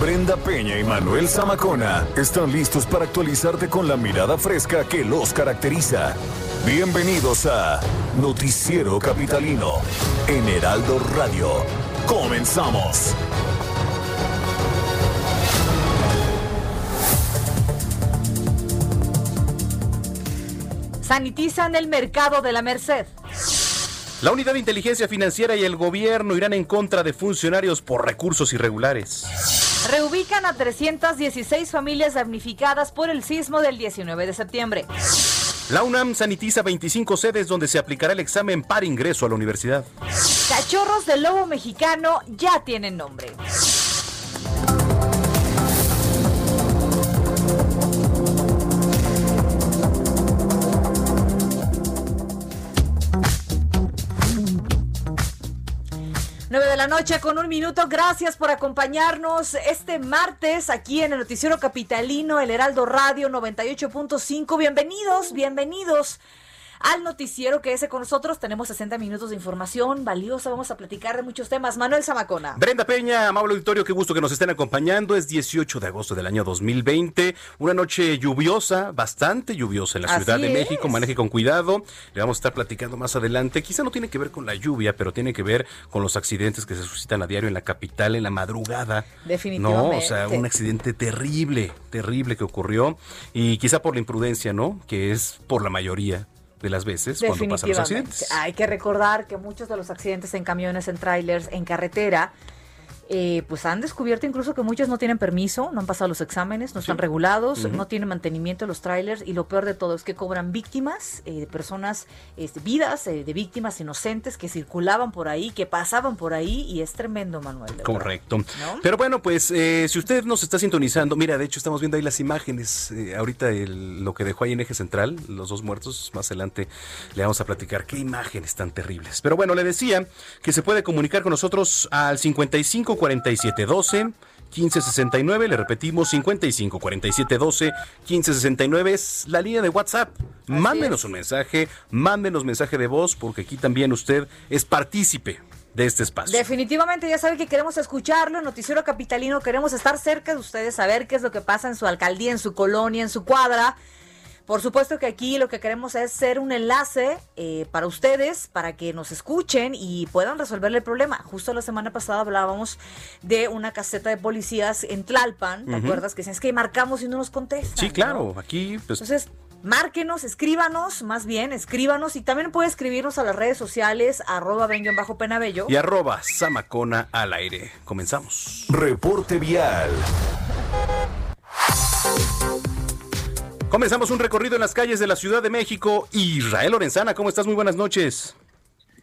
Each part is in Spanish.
Brenda Peña y Manuel Zamacona están listos para actualizarte con la mirada fresca que los caracteriza. Bienvenidos a Noticiero Capitalino en Heraldo Radio. Comenzamos. Sanitizan el mercado de la Merced. La Unidad de Inteligencia Financiera y el gobierno irán en contra de funcionarios por recursos irregulares. Reubican a 316 familias damnificadas por el sismo del 19 de septiembre. La UNAM sanitiza 25 sedes donde se aplicará el examen para ingreso a la universidad. Cachorros del lobo mexicano ya tienen nombre. Nueve de la noche con un minuto. Gracias por acompañarnos este martes aquí en el Noticiero Capitalino, el Heraldo Radio 98.5. Bienvenidos, bienvenidos al noticiero que es con nosotros. Tenemos 60 minutos de información valiosa. Vamos a platicar de muchos temas. Manuel Zamacona. Brenda Peña, amable auditorio, qué gusto que nos estén acompañando. Es 18 de agosto del año 2020. Una noche lluviosa, bastante lluviosa en la Ciudad de México. Maneje con cuidado. Le vamos a estar platicando más adelante. Quizá no tiene que ver con la lluvia, pero tiene que ver con los accidentes que se suscitan a diario en la capital, en la madrugada. Definitivamente. No, o sea, un accidente terrible, terrible que ocurrió. Y quizá por la imprudencia, ¿no? Que es por la mayoría de las veces cuando pasan los accidentes. Hay que recordar que muchos de los accidentes en camiones, en trailers, en carretera, eh, pues han descubierto incluso que muchos no tienen permiso, no han pasado los exámenes, no están regulados, no tienen mantenimiento de los trailers y lo peor de todo es que cobran víctimas, eh, de personas, este, vidas eh, de víctimas inocentes que circulaban por ahí, que pasaban por ahí y es tremendo, Manuel. Correcto. Pero bueno, pues si usted nos está sintonizando, mira, de hecho estamos viendo ahí las imágenes, ahorita lo que dejó ahí en eje central, los dos muertos, más adelante le vamos a platicar qué imágenes tan terribles. Pero bueno, le decía que se puede comunicar con nosotros al 55 47 12 1569, le repetimos 55 47 12 1569 es la línea de WhatsApp. mándenos un mensaje, mándenos mensaje de voz porque aquí también usted es partícipe de este espacio. Definitivamente ya sabe que queremos escucharlo, Noticiero Capitalino, queremos estar cerca de ustedes, saber qué es lo que pasa en su alcaldía, en su colonia, en su cuadra. Por supuesto que aquí lo que queremos es ser un enlace eh, para ustedes, para que nos escuchen y puedan resolverle el problema. Justo la semana pasada hablábamos de una caseta de policías en Tlalpan, ¿te acuerdas? Que es que marcamos y no nos contestan. Sí, claro, aquí pues... Entonces, márquenos, escríbanos, más bien, escríbanos y también puede escribirnos a las redes sociales, arroba bajo penabello. Y arroba samacona al aire. Comenzamos. Reporte vial. Comenzamos un recorrido en las calles de la Ciudad de México. Israel Lorenzana, ¿cómo estás? Muy buenas noches.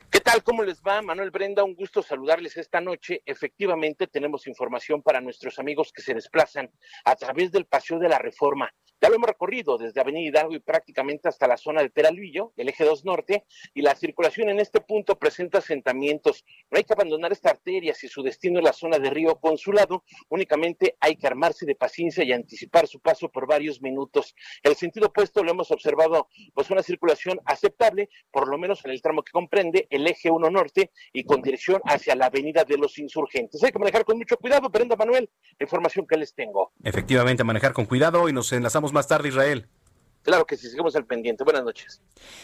¿Qué tal? ¿Cómo les va? Manuel Brenda, un gusto saludarles esta noche. Efectivamente, tenemos información para nuestros amigos que se desplazan a través del Paseo de la Reforma. Ya lo hemos recorrido desde Avenida Hidalgo y prácticamente hasta la zona de Peralvillo, el eje 2 norte, y la circulación en este punto presenta asentamientos. No hay que abandonar esta arteria si su destino es la zona de Río Consulado, únicamente hay que armarse de paciencia y anticipar su paso por varios minutos. El sentido opuesto lo hemos observado, pues una circulación aceptable, por lo menos en el tramo que comprende el eje 1 norte y con dirección hacia la Avenida de los Insurgentes. Hay que manejar con mucho cuidado, Brenda Manuel, la información que les tengo. Efectivamente, manejar con cuidado y nos enlazamos más tarde, Israel. Claro que sí, seguimos al pendiente. Buenas noches.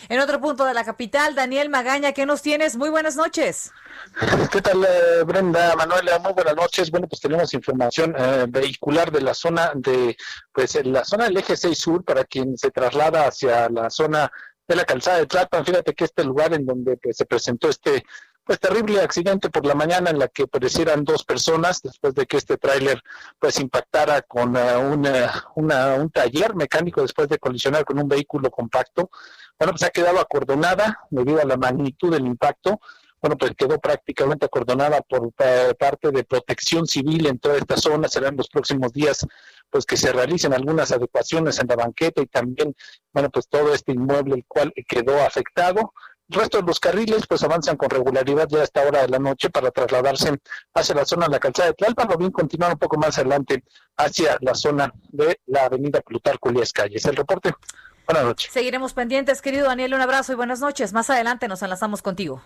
En otro punto de la capital, Daniel Magaña, ¿qué nos tienes? Muy buenas noches. ¿Qué tal, eh, Brenda, Manuela? Muy buenas noches. Bueno, pues tenemos información eh, vehicular de la zona de, pues en la zona del eje 6 sur para quien se traslada hacia la zona de la calzada de Tlalpan. Fíjate que este lugar en donde pues, se presentó este pues terrible accidente por la mañana en la que perecieran dos personas después de que este tráiler pues impactara con uh, una, un taller mecánico después de colisionar con un vehículo compacto. Bueno, pues ha quedado acordonada debido a la magnitud del impacto. bueno, pues quedó prácticamente acordonada por eh, parte de protección civil en toda esta zona. Serán los próximos días pues que se realicen algunas adecuaciones en la banqueta y también, bueno, pues todo este inmueble el cual quedó afectado. Resto de los carriles pues avanzan con regularidad ya a esta hora de la noche para trasladarse hacia la zona de la calzada de Tlalpan o bien continuar un poco más adelante hacia la zona de la avenida Plutarco Elías Calles. El reporte. Buenas noches. Seguiremos pendientes, querido Daniel. Un abrazo y buenas noches. Más adelante nos enlazamos contigo.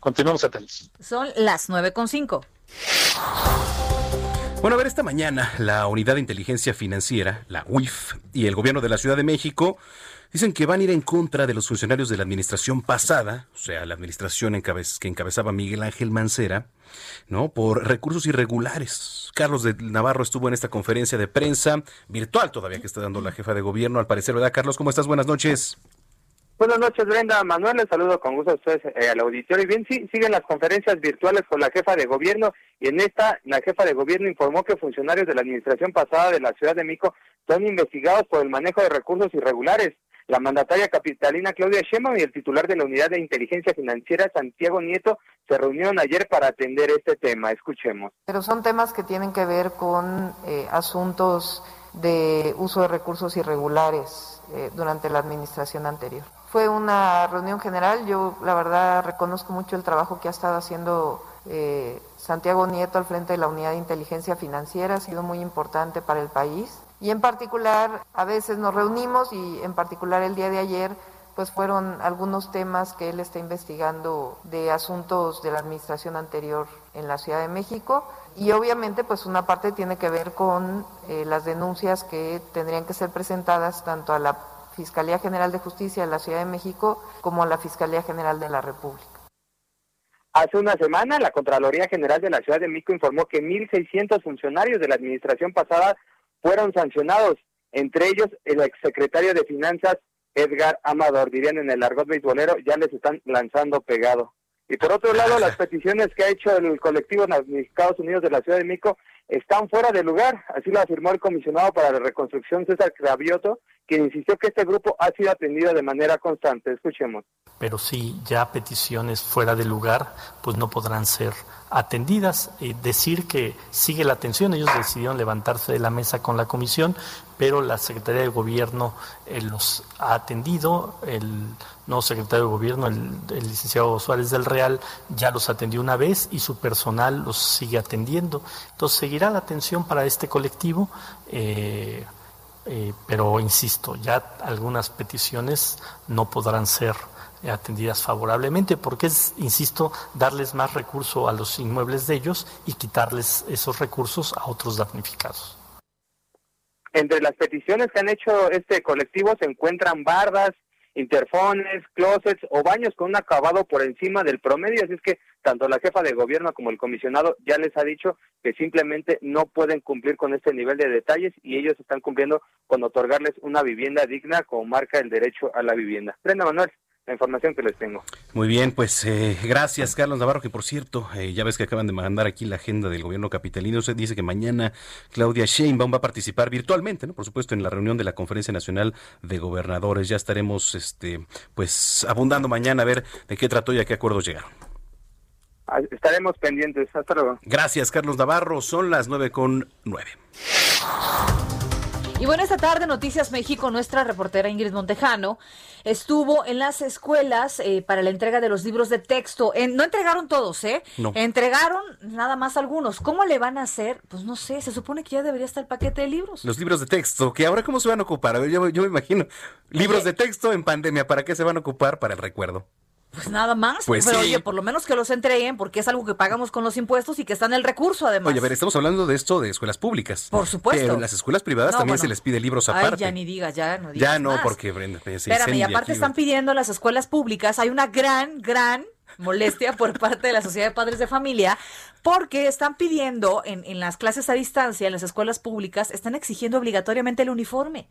Continuamos atentos. Son las nueve con cinco. Bueno, a ver, esta mañana la Unidad de Inteligencia Financiera, la UIF, y el Gobierno de la Ciudad de México Dicen que van a ir en contra de los funcionarios de la administración pasada, o sea, la administración que encabezaba Miguel Ángel Mancera, ¿no? Por recursos irregulares. Carlos de Navarro estuvo en esta conferencia de prensa virtual todavía que está dando la jefa de gobierno, al parecer, ¿verdad, Carlos? ¿Cómo estás? Buenas noches. Buenas noches, Brenda. Manuel, les saludo con gusto a ustedes eh, al auditorio. Y bien, sí, siguen las conferencias virtuales con la jefa de gobierno y en esta la jefa de gobierno informó que funcionarios de la administración pasada de la Ciudad de Mico son investigados por el manejo de recursos irregulares. La mandataria capitalina Claudia Sheinbaum y el titular de la Unidad de Inteligencia Financiera, Santiago Nieto, se reunieron ayer para atender este tema. Escuchemos. Pero son temas que tienen que ver con eh, asuntos de uso de recursos irregulares eh, durante la administración anterior. Fue una reunión general, yo la verdad reconozco mucho el trabajo que ha estado haciendo eh, Santiago Nieto al frente de la Unidad de Inteligencia Financiera, ha sido muy importante para el país. Y en particular, a veces nos reunimos y en particular el día de ayer, pues fueron algunos temas que él está investigando de asuntos de la administración anterior en la Ciudad de México. Y obviamente, pues una parte tiene que ver con eh, las denuncias que tendrían que ser presentadas tanto a la Fiscalía General de Justicia de la Ciudad de México como a la Fiscalía General de la República. Hace una semana, la Contraloría General de la Ciudad de México informó que 1.600 funcionarios de la administración pasada fueron sancionados, entre ellos el exsecretario de Finanzas Edgar Amador, dirían en el argot beisbolero, ya les están lanzando pegado. Y por otro lado, las peticiones que ha hecho el colectivo Estados Unidos de la Ciudad de México están fuera de lugar, así lo afirmó el comisionado para la reconstrucción César Cravioto, quien insistió que este grupo ha sido atendido de manera constante. Escuchemos. Pero si ya peticiones fuera de lugar, pues no podrán ser atendidas. y decir que sigue la atención, ellos decidieron levantarse de la mesa con la comisión, pero la Secretaría de Gobierno eh, los ha atendido, el nuevo secretario de Gobierno, el, licenciado Suárez del Real, ya los atendió una vez y su personal los sigue atendiendo. Entonces seguirá la atención para este colectivo. Eh, eh, pero insisto, ya algunas peticiones no podrán ser atendidas favorablemente, porque es, insisto, darles más recurso a los inmuebles de ellos y quitarles esos recursos a otros damnificados. Entre las peticiones que han hecho este colectivo se encuentran bardas, interfones, closets o baños con un acabado por encima del promedio, así es que tanto la jefa de gobierno como el comisionado ya les ha dicho que simplemente no pueden cumplir con este nivel de detalles y ellos están cumpliendo con otorgarles una vivienda digna como marca el derecho a la vivienda. Brenda Manuel la información que les tengo. Muy bien, pues eh, gracias Carlos Navarro, que por cierto, eh, ya ves que acaban de mandar aquí la agenda del gobierno capitalino, se dice que mañana Claudia Sheinbaum va a participar virtualmente, ¿no? Por supuesto, en la reunión de la Conferencia Nacional de Gobernadores. Ya estaremos, este, pues, abundando mañana a ver de qué trató y a qué acuerdos llegaron. Estaremos pendientes. Hasta luego. Gracias, Carlos Navarro. Son las nueve con nueve. Y bueno, esta tarde Noticias México, nuestra reportera Ingrid Montejano, estuvo en las escuelas eh, para la entrega de los libros de texto. no entregaron todos, ¿eh? No. Entregaron nada más algunos. ¿Cómo le van a hacer? Pues no sé, se supone que ya debería estar el paquete de libros. Los libros de texto, que ahora cómo se van a ocupar. A ver, yo, yo me imagino. Libros de texto en pandemia, ¿para qué se van a ocupar? Para el recuerdo. Pues nada más. Pues pero oye, por lo menos que los entreguen, porque es algo que pagamos con los impuestos y que está en el recurso, además. Oye, a ver, estamos hablando de esto de escuelas públicas. Por supuesto. Pero en las escuelas privadas también se les pide libros aparte. Ay, ya ni digas, ya no digas. Ya no, porque Brenda. Espérame, y aparte están pidiendo las escuelas públicas, hay una gran, gran molestia por parte de la Sociedad de Padres de Familia, porque están pidiendo en, en, las clases a distancia, en las escuelas públicas, están exigiendo obligatoriamente el uniforme.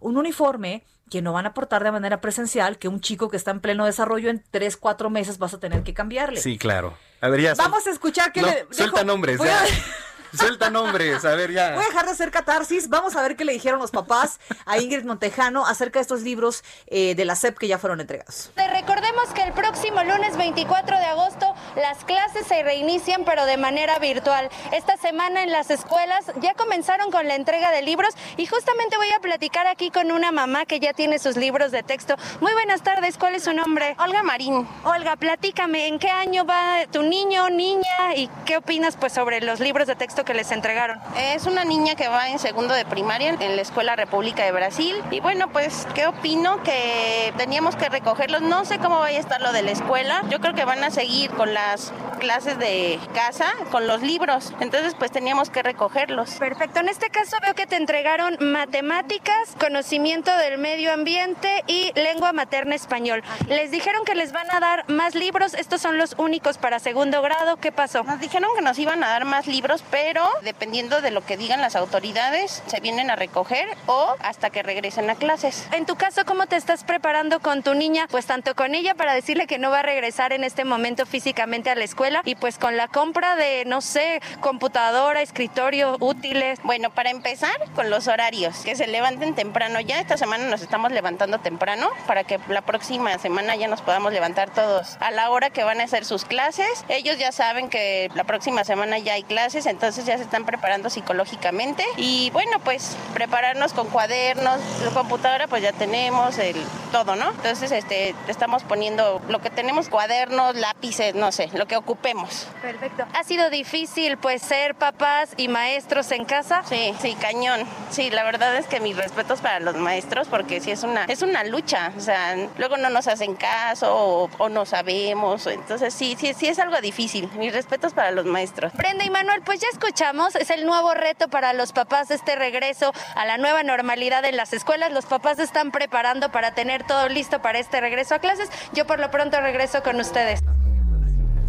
Un uniforme que no van a aportar de manera presencial, que un chico que está en pleno desarrollo en tres, cuatro meses vas a tener que cambiarle. Sí, claro. A ver, ya Vamos a escuchar que le... Suelta nombres, Suelta nombres, a ver ya. Voy a dejar de hacer catarsis. Vamos a ver qué le dijeron los papás a Ingrid Montejano acerca de estos libros eh, de la SEP que ya fueron entregados. Te recordemos que el próximo lunes 24 de agosto las clases se reinician, pero de manera virtual. Esta semana en las escuelas ya comenzaron con la entrega de libros y justamente voy a platicar aquí con una mamá que ya tiene sus libros de texto. Muy buenas tardes, ¿cuál es su nombre? Olga Marín. Olga, platícame, ¿en qué año va tu niño, niña y qué opinas pues sobre los libros de texto que les entregaron? Es una niña que va en segundo de primaria en la Escuela República de Brasil y bueno, pues ¿qué opino? Que teníamos que recogerlos. No sé cómo vaya a estar lo de la escuela. Yo creo que van a seguir con las clases de casa, con los libros. Entonces pues teníamos que recogerlos. Perfecto. En este caso veo que te entregaron matemáticas, conocimiento del medio ambiente y lengua materna español. Les dijeron que les van a dar más libros. Estos son los únicos para segundo grado. ¿Qué pasó? Nos dijeron que nos iban a dar más libros, pero dependiendo de lo que digan las autoridades, se vienen a recoger o hasta que regresen a clases. En tu caso, ¿cómo te estás preparando con tu niña? Pues tanto con ella para decirle que no va a regresar en este momento físicamente a la escuela y pues con la compra de, no sé, computadora, escritorio, útiles. Bueno, para empezar, con los horarios, que se levanten temprano. Ya esta semana nos estamos levantando temprano para que la próxima semana ya nos podamos levantar todos a la hora que van a hacer sus clases. Ellos ya saben que la próxima semana ya hay clases, entonces ya se están preparando psicológicamente y bueno, pues prepararnos con cuadernos, la computadora pues ya tenemos el todo, ¿no? Entonces este estamos poniendo lo que tenemos cuadernos, lápices, no sé, lo que ocupemos. Perfecto. ¿Ha sido difícil pues ser papás y maestros en casa? Sí, sí, cañón. Sí, la verdad es que mis respetos para los maestros porque sí es una es una lucha, o sea, luego no nos hacen caso o, o no sabemos, entonces sí, sí, sí es algo difícil. Mis respetos para los maestros. Brenda y Manuel, pues ya escuchamos, es el nuevo reto para los papás este regreso a la nueva normalidad en las escuelas. Los papás se están preparando para tener todo listo para este regreso a clases. Yo por lo pronto regreso con ustedes.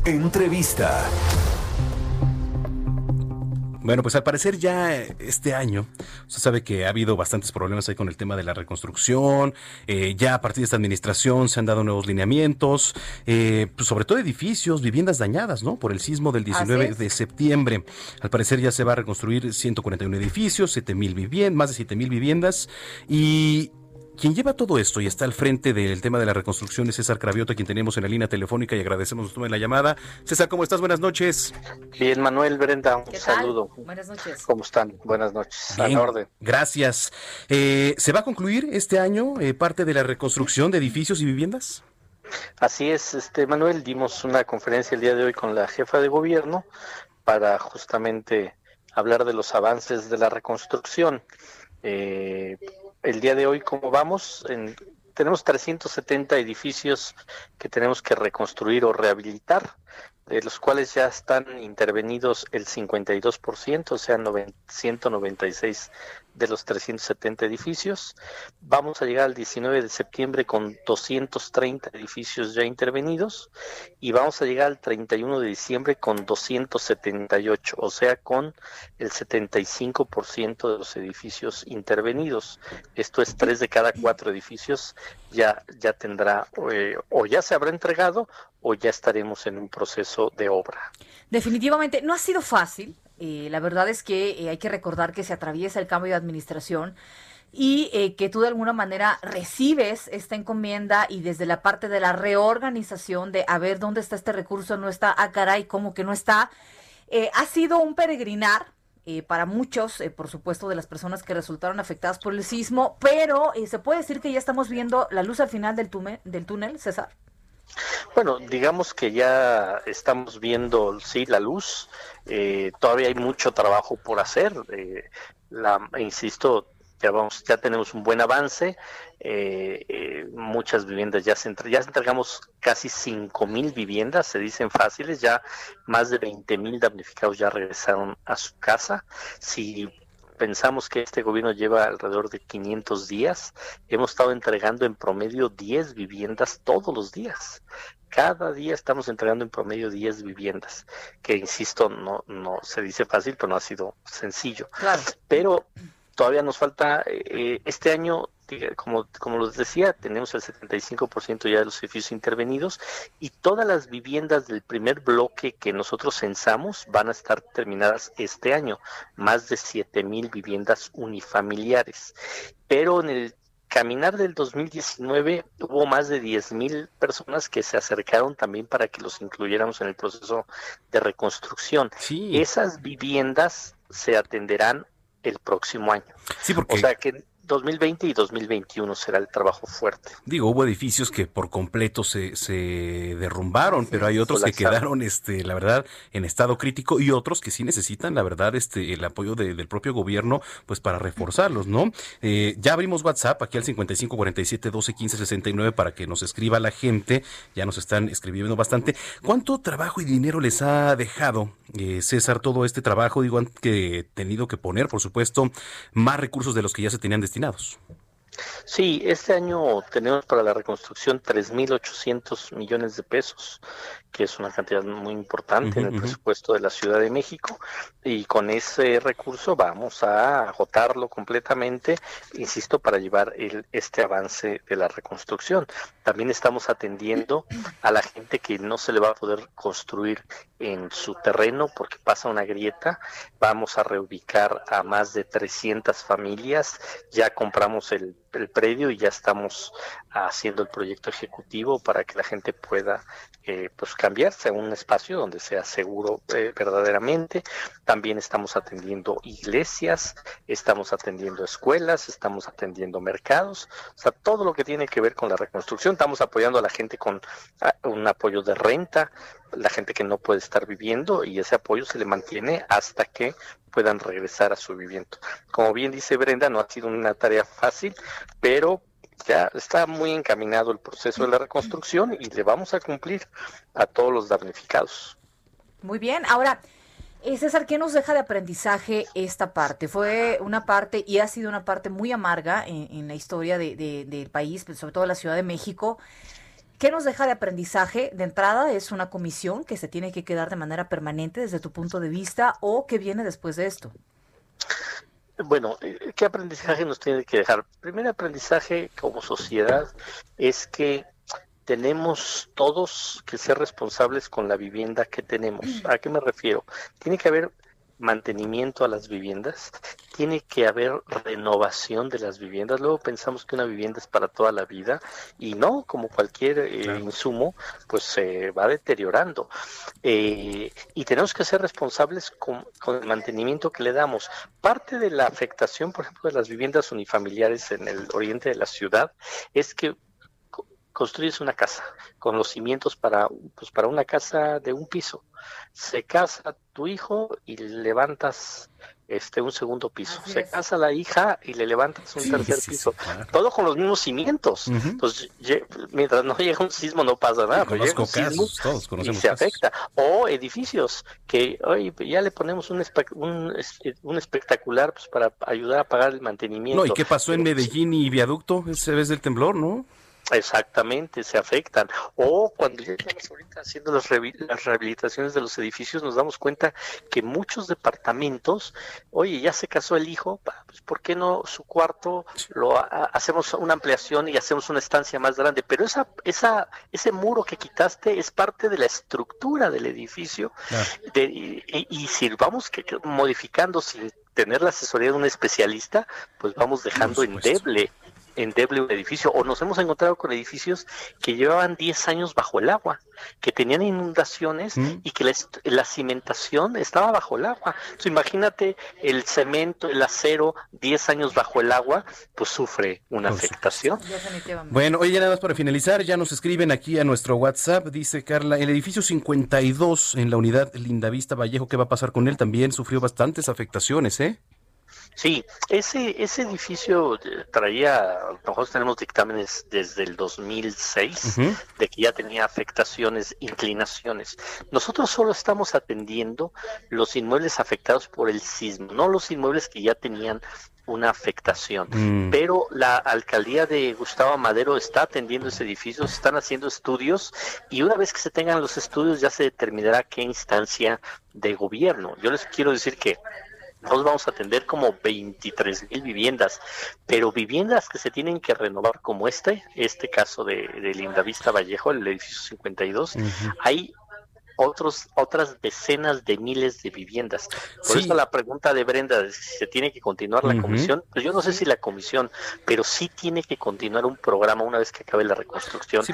Entrevista. Bueno, pues al parecer ya este año, usted sabe que ha habido bastantes problemas ahí con el tema de la reconstrucción, eh, ya a partir de esta administración se han dado nuevos lineamientos, eh, pues sobre todo edificios, viviendas dañadas, ¿no? Por el sismo del 19 de septiembre. Al parecer ya se va a reconstruir 141 edificios, 7 mil viviendas, más de 7 mil viviendas y quien lleva todo esto y está al frente del tema de la reconstrucción es César Cravioto, quien tenemos en la línea telefónica y agradecemos que tome la llamada. César, ¿cómo estás? Buenas noches. Bien, Manuel, Brenda, un ¿Qué tal? saludo. Buenas noches. ¿Cómo están? Buenas noches. A Bien, la orden. Gracias. Eh, ¿Se va a concluir este año eh, parte de la reconstrucción de edificios y viviendas? Así es, este Manuel, dimos una conferencia el día de hoy con la jefa de gobierno para justamente hablar de los avances de la reconstrucción. Eh, el día de hoy, ¿cómo vamos? En- tenemos 370 edificios que tenemos que reconstruir o rehabilitar, de los cuales ya están intervenidos el 52%, o sea, noven- 196 de los 370 edificios. Vamos a llegar al 19 de septiembre con 230 edificios ya intervenidos y vamos a llegar al 31 de diciembre con 278, o sea, con el 75% de los edificios intervenidos. Esto es tres de cada cuatro edificios ya ya tendrá eh, o ya se habrá entregado o ya estaremos en un proceso de obra. Definitivamente no ha sido fácil. Eh, la verdad es que eh, hay que recordar que se atraviesa el cambio de administración y eh, que tú de alguna manera recibes esta encomienda y desde la parte de la reorganización de a ver dónde está este recurso, no está, ah caray, ¿cómo que no está? Eh, ha sido un peregrinar para muchos, por supuesto, de las personas que resultaron afectadas por el sismo, pero se puede decir que ya estamos viendo la luz al final del, del túnel, César. Bueno, digamos que ya estamos viendo, sí, la luz. Eh, todavía hay mucho trabajo por hacer. Eh, la, insisto, ya vamos, ya tenemos un buen avance. Eh, muchas viviendas ya se entre- ya entregamos casi cinco mil viviendas, se dicen fáciles. Ya más de 20 mil damnificados ya regresaron a su casa. Si pensamos que este gobierno lleva alrededor de 500 días, hemos estado entregando en promedio 10 viviendas todos los días. Cada día estamos entregando en promedio 10 viviendas, que insisto, no, no se dice fácil, pero no ha sido sencillo. Claro. Pero todavía nos falta, eh, este año como, como les decía, tenemos el 75% ya de los edificios intervenidos y todas las viviendas del primer bloque que nosotros censamos van a estar terminadas este año, más de 7 mil viviendas unifamiliares. Pero en el caminar del 2019 hubo más de 10 mil personas que se acercaron también para que los incluyéramos en el proceso de reconstrucción. Esas viviendas se atenderán el próximo año. Sí, porque... O sea que 2020 y 2021 será el trabajo fuerte. Digo, hubo edificios que por completo se, se derrumbaron, pero hay otros que quedaron, este, la verdad, en estado crítico y otros que sí necesitan, la verdad, este, el apoyo del propio gobierno, pues para reforzarlos, ¿no? Eh, ya abrimos WhatsApp aquí al 55 47 12 15 69 para que nos escriba la gente. Ya nos están escribiendo bastante. ¿Cuánto trabajo y dinero les ha dejado, eh, César, todo este trabajo? Digo, han que tenido que poner, por supuesto, más recursos de los que ya se tenían destinados asesinados. Sí, este año tenemos para la reconstrucción 3.800 millones de pesos que es una cantidad muy importante en el presupuesto de la Ciudad de México y con ese recurso vamos a agotarlo completamente, insisto, para llevar el, este avance de la reconstrucción. También estamos atendiendo a la gente que no se le va a poder construir en su terreno porque pasa una grieta. Vamos a reubicar a más de 300 familias, ya compramos el, el predio y ya estamos haciendo el proyecto ejecutivo para que la gente pueda eh, pues cambiarse a un espacio donde sea seguro eh, verdaderamente. También estamos atendiendo iglesias, estamos atendiendo escuelas, estamos atendiendo mercados, o sea, todo lo que tiene que ver con la reconstrucción. Estamos apoyando a la gente con ah, un apoyo de renta, la gente que no puede estar viviendo y ese apoyo se le mantiene hasta que puedan regresar a su vivienda. Como bien dice Brenda, no ha sido una tarea fácil, pero ya está muy encaminado el proceso de la reconstrucción y le vamos a cumplir a todos los damnificados. Muy bien, ahora, eh, César, ¿qué nos deja de aprendizaje esta parte? Fue una parte y ha sido una parte muy amarga en, la historia del país, sobre todo la Ciudad de México. ¿Qué nos deja de aprendizaje? De entrada, ¿es una comisión que se tiene que quedar de manera permanente desde tu punto de vista o qué viene después de esto? Bueno, eh, ¿qué aprendizaje nos tiene que dejar? El primer aprendizaje como sociedad es que tenemos todos que ser responsables con la vivienda que tenemos. ¿A qué me refiero? Tiene que haber mantenimiento a las viviendas, tiene que haber renovación de las viviendas. Luego pensamos que una vivienda es para toda la vida y no, como cualquier eh, insumo, pues se va deteriorando. Eh, y tenemos que ser responsables con, con, el mantenimiento que le damos. Parte de la afectación, por ejemplo, de las viviendas unifamiliares en el oriente de la ciudad es que construyes una casa con los cimientos para, pues para una casa de un piso. Se casa tu hijo y levantas este un segundo piso. Se casa la hija y le levantas un tercer piso. Todo con los mismos cimientos. Entonces, mientras no llega un sismo no pasa nada. Pero llega un sismo y se afecta. O edificios que hoy ya le ponemos un, un, un espectacular pues, para ayudar a pagar el mantenimiento. No, ¿y qué pasó en Medellín y Viaducto? Ese vez del temblor, ¿no? Exactamente, se afectan. O cuando ya estamos ahorita haciendo las, rehabilitaciones de los edificios, nos damos cuenta que muchos departamentos, oye, ya se casó el hijo, pues ¿por qué no su cuarto lo hacemos una ampliación y hacemos una estancia más grande? Pero esa, esa, ese muro que quitaste es parte de la estructura del edificio. y, si vamos que, modificando sin tener la asesoría de un especialista, pues vamos dejando endeble endeble un edificio o nos hemos encontrado con edificios que llevaban 10 años bajo el agua, que tenían inundaciones mm. y que la, cimentación estaba bajo el agua. Entonces, imagínate el cemento, el acero, 10 años bajo el agua, pues sufre una afectación. Bueno, oye, nada más para finalizar, ya nos escriben aquí a nuestro WhatsApp, dice Carla, el edificio 52 en la unidad Lindavista Vallejo, ¿qué va a pasar con él? También sufrió bastantes afectaciones, ¿eh? Sí, ese, ese edificio eh, traía, nosotros tenemos dictámenes desde el 2006 de que ya tenía afectaciones, inclinaciones. Nosotros solo estamos atendiendo los inmuebles afectados por el sismo, no los inmuebles que ya tenían una afectación. Mm. Pero la alcaldía de Gustavo Madero está atendiendo ese edificio, se están haciendo estudios y una vez que se tengan los estudios ya se determinará qué instancia de gobierno. Yo les quiero decir que nosotros vamos a atender como 23 mil viviendas, pero viviendas que se tienen que renovar como este, este caso de, de Linda Vista Vallejo, el edificio 52, hay otros, otras decenas de miles de viviendas. Por eso la pregunta de Brenda de si se tiene que continuar la comisión, pues yo no sé si la comisión, pero sí tiene que continuar un programa una vez que acabe la reconstrucción.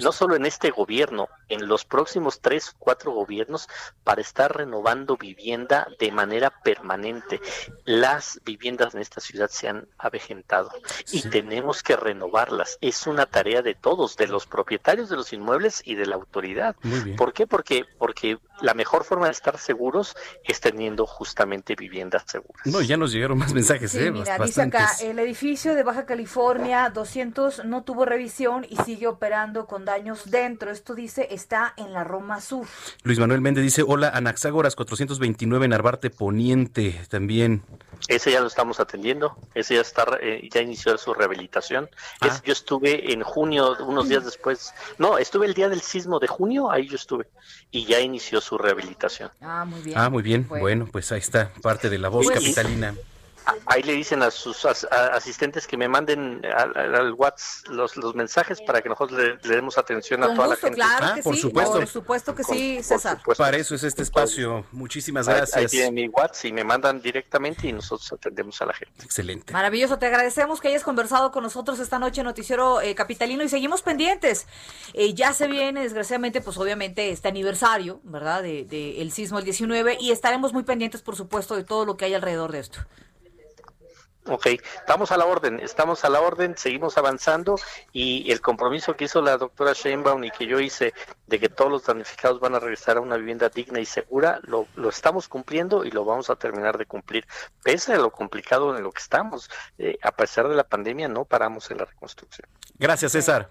no solo en este gobierno, en los próximos tres o cuatro gobiernos para estar renovando vivienda de manera permanente. Las viviendas en esta ciudad se han avejentado y tenemos que renovarlas. Es una tarea de todos, de los propietarios de los inmuebles y de la autoridad. ¿Por qué? Porque, porque la mejor forma de estar seguros es teniendo justamente viviendas seguras. No, ya nos llegaron más mensajes, Sí, ¿eh? mira, dice acá, el edificio de Baja California 200 no tuvo revisión y sigue operando con daños dentro. Esto dice, está en la Roma Sur. Luis Manuel Méndez dice, hola, Anaxágoras 429 Narvarte Poniente, también. Ese ya lo estamos atendiendo, ese ya está, eh, ya inició su rehabilitación. Ah. Es- yo estuve en junio, unos días después, no, estuve el día del sismo de junio, ahí yo estuve, y ya inició su rehabilitación. Ah, muy bien. Ah, muy bien. Bueno, pues ahí está parte de la voz capitalina. Ahí le dicen a sus as- a- asistentes que me manden al, al- WhatsApp los, los mensajes para que nosotros le, le demos atención a Con toda gusto, la gente. claro Ah, que por sí. supuesto. Por supuesto que sí, César. Para eso es este espacio. Muchísimas Ahí- Ahí, gracias. tienen mi WhatsApp y me mandan directamente y nosotros atendemos a la gente. Excelente. Maravilloso, te agradecemos que hayas conversado con nosotros esta noche en Noticiero eh, Capitalino y seguimos pendientes. Eh, ya se viene, desgraciadamente, pues obviamente este aniversario, ¿verdad? De, de el sismo el 19 y estaremos muy pendientes, por supuesto, de todo lo que hay alrededor de esto. Ok, estamos a la orden, estamos a la orden, seguimos avanzando y el compromiso que hizo la doctora Sheinbaum y que yo hice de que todos los damnificados van a regresar a una vivienda digna y segura, lo, lo estamos cumpliendo y lo vamos a terminar de cumplir. Pese a lo complicado en lo que estamos, eh, a pesar de la pandemia, no paramos en la reconstrucción. Gracias, César.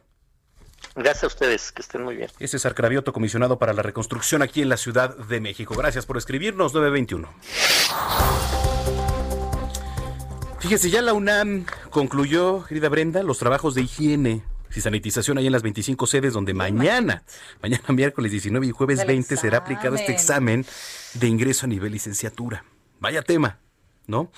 Gracias a ustedes, que estén muy bien. Es César Cravioto, comisionado para la reconstrucción aquí en la Ciudad de México. Gracias por escribirnos, 921. Fíjese, ya la UNAM concluyó, querida Brenda, los trabajos de higiene y sanitización ahí en las 25 sedes donde mañana, mañana miércoles 19 y jueves Del 20 será aplicado este examen de ingreso a nivel licenciatura. Vaya tema, ¿no?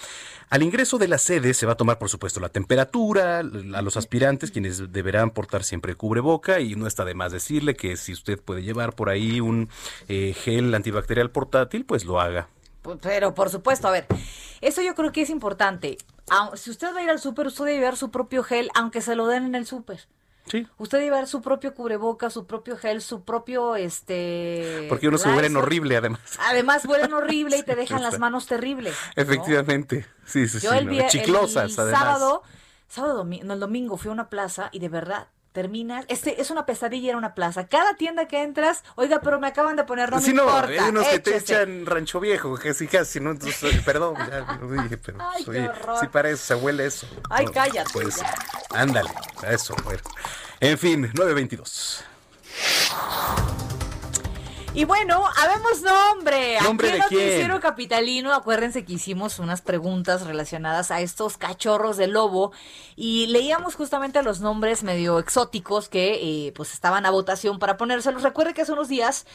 Al ingreso de la sede se va a tomar, por supuesto, la temperatura, a los aspirantes, quienes deberán portar siempre cubreboca, y no está de más decirle que si usted puede llevar por ahí un eh, gel antibacterial portátil, pues lo haga. Pero por supuesto, a ver, eso yo creo que es importante. Si usted va a ir al súper, usted debe llevar su propio gel, aunque se lo den en el súper. Sí. Usted debe llevar su propio cubreboca, su propio gel, su propio, este... Porque unos se huelen horrible, además. Además huelen horrible y te dejan las manos terribles. ¿no? Efectivamente. Sí, sí, Yo sí. el, ¿no? Chiclosas, el además. sábado, sábado, domi- no, el domingo fui a una plaza y de verdad terminas, este es una pesadilla a una plaza. Cada tienda que entras, oiga, pero me acaban de poner, no sí, me no, importa. hay unos que te echan rancho viejo, casi casi, ¿no? Entonces, perdón, ya lo dije, pero Ay, oye, horror. sí para eso, se huele eso. Ay, No, cállate, Pues, ya. ándale, a eso, bueno. En fin, 922. Y bueno, habemos nombre. ¿Nombre Aquí en? Noticiero Capitalino, acuérdense que hicimos unas preguntas relacionadas a estos cachorros de lobo y leíamos justamente los nombres medio exóticos que eh, pues estaban a votación para ponérselos. Recuerde que hace unos días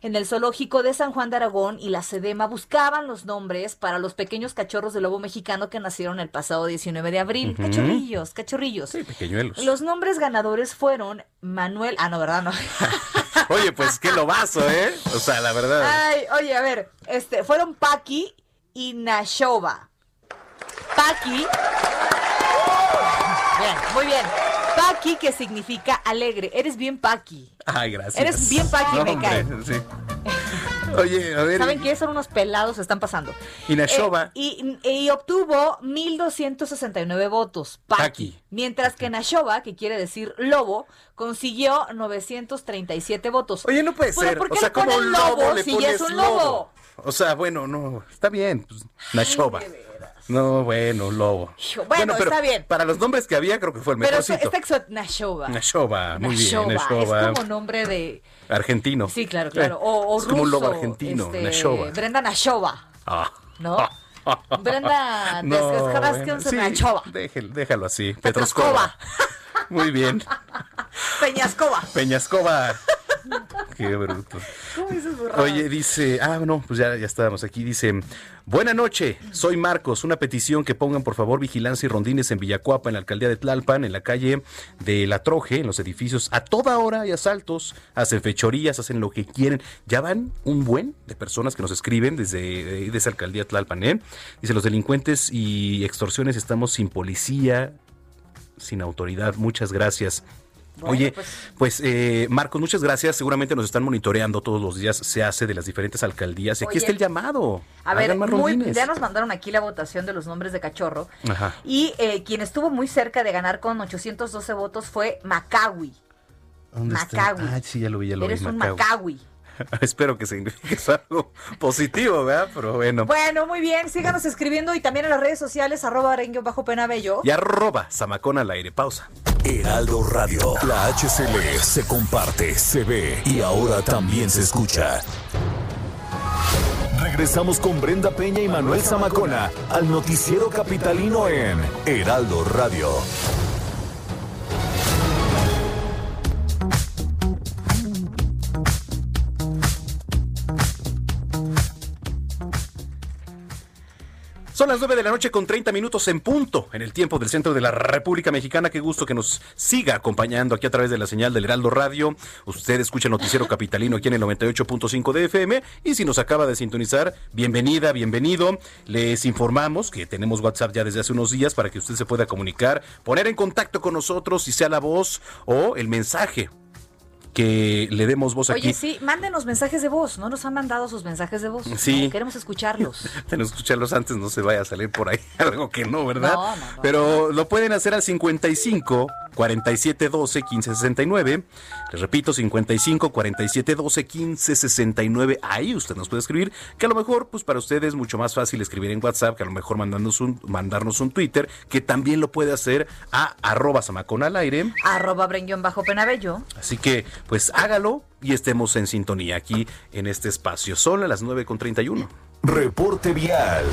en el zoológico de San Juan de Aragón y la Sedema buscaban los nombres para los pequeños cachorros de lobo mexicano que nacieron el pasado 19 de abril. Cachorrillos, cachorrillos. Sí, pequeñuelos. Los nombres ganadores fueron Manuel, ah no, ¿verdad? No. Oye, pues qué lobazo, ¿eh? O sea, la verdad. Ay, oye, a ver, este, fueron Paki y Nashova. Paki. Bien, muy bien. Paki, que significa alegre. Eres bien Paki. Ay, gracias. Eres bien Paqui, me hombre, cae. sí. Oye, a ver. ¿Saben qué? Son unos pelados, se están pasando. Y Nashova. Eh, y, y obtuvo 1.269 votos. Paki. Mientras que Nashova, que quiere decir lobo, consiguió 937 votos. Oye, no puede Pero ser. ¿por qué o sea, le como lobo lobo le si ya es un lobo? lobo? O sea, bueno, no, está bien. Pues, Nashova. No, bueno, lobo. Bueno, pero está bien. Para los nombres que había, creo que fue el Pero mejorcito. este exo Nashova. Nashova, muy Nashova. bien, Nashova. Es como nombre de. Argentino. Sí, claro, claro. Eh, O, o es como un lobo ruso, argentino, este, Nashova. Brenda Nashova, Ah. ¿no? Brenda No, sí, Nashova. déjelo, déjalo así. Petroscova. Muy bien. Peñascova. Peñascova. Qué bruto. ¿Cómo dices? Oye, dice, ah, no, pues ya, ya estábamos aquí. Dice, buena noche, soy Marcos. Una petición que pongan por favor vigilancia y rondines en Villacuapa, en la alcaldía de Tlalpan, en la calle de La Troje, en los edificios. A toda hora hay asaltos, hacen fechorías, hacen lo que quieren. Ya van un buen de personas que nos escriben desde de esa alcaldía de Tlalpan, ¿eh? Dice, los delincuentes y extorsiones estamos sin policía, sin autoridad. Muchas gracias. Bueno, Oye, pues- pues, eh, Marcos, muchas gracias. Seguramente nos están monitoreando todos los días. Se hace de las diferentes alcaldías. Y aquí Oye, está el llamado. A ver, muy- ya nos mandaron aquí la votación de los nombres de cachorro. Ajá. Y eh, quien estuvo muy cerca de ganar con 812 votos fue Macawi. Macawi. Ah, sí, ya lo vi, ya lo Eres vi. un Macawi. Espero que signifique algo positivo, ¿verdad? Pero bueno. Bueno, muy bien. Síganos escribiendo y también en las redes sociales, arroba bajo penabello. Y arroba Zamacón al aire. Pausa. Heraldo Radio. La HCL se comparte, se ve y ahora también se escucha. Regresamos con Brenda Peña y Manuel Zamacona al noticiero capitalino en Heraldo Radio. Son las 9 de la noche con 30 minutos en punto en el tiempo del centro de la República Mexicana. Qué gusto que nos siga acompañando aquí a través de la señal del Heraldo Radio. Usted escucha noticiero capitalino aquí en el 98.5 de FM. Y si nos acaba de sintonizar, bienvenida, bienvenido. Les informamos que tenemos WhatsApp ya desde hace unos días para que usted se pueda comunicar, poner en contacto con nosotros, si sea la voz o el mensaje que le demos voz aquí. Oye, sí, mándenos mensajes de voz. No nos han mandado sus mensajes de voz. Sí. No, queremos escucharlos. Tenemos que escucharlos antes, no se vaya a salir por ahí algo que no, ¿verdad? No, no, no. Pero lo pueden hacer al 55 47 12 15 69. Les repito, 55 47 12 15 69. Ahí usted nos puede escribir, que a lo mejor, pues para usted es mucho más fácil escribir en WhatsApp, que a lo mejor mandarnos un, mandarnos un Twitter, que también lo puede hacer a arroba samacón al aire. arroba brenguión bajo penabello. Así que, pues hágalo y estemos en sintonía aquí en este espacio. Son a las 9 con 31. Reporte vial.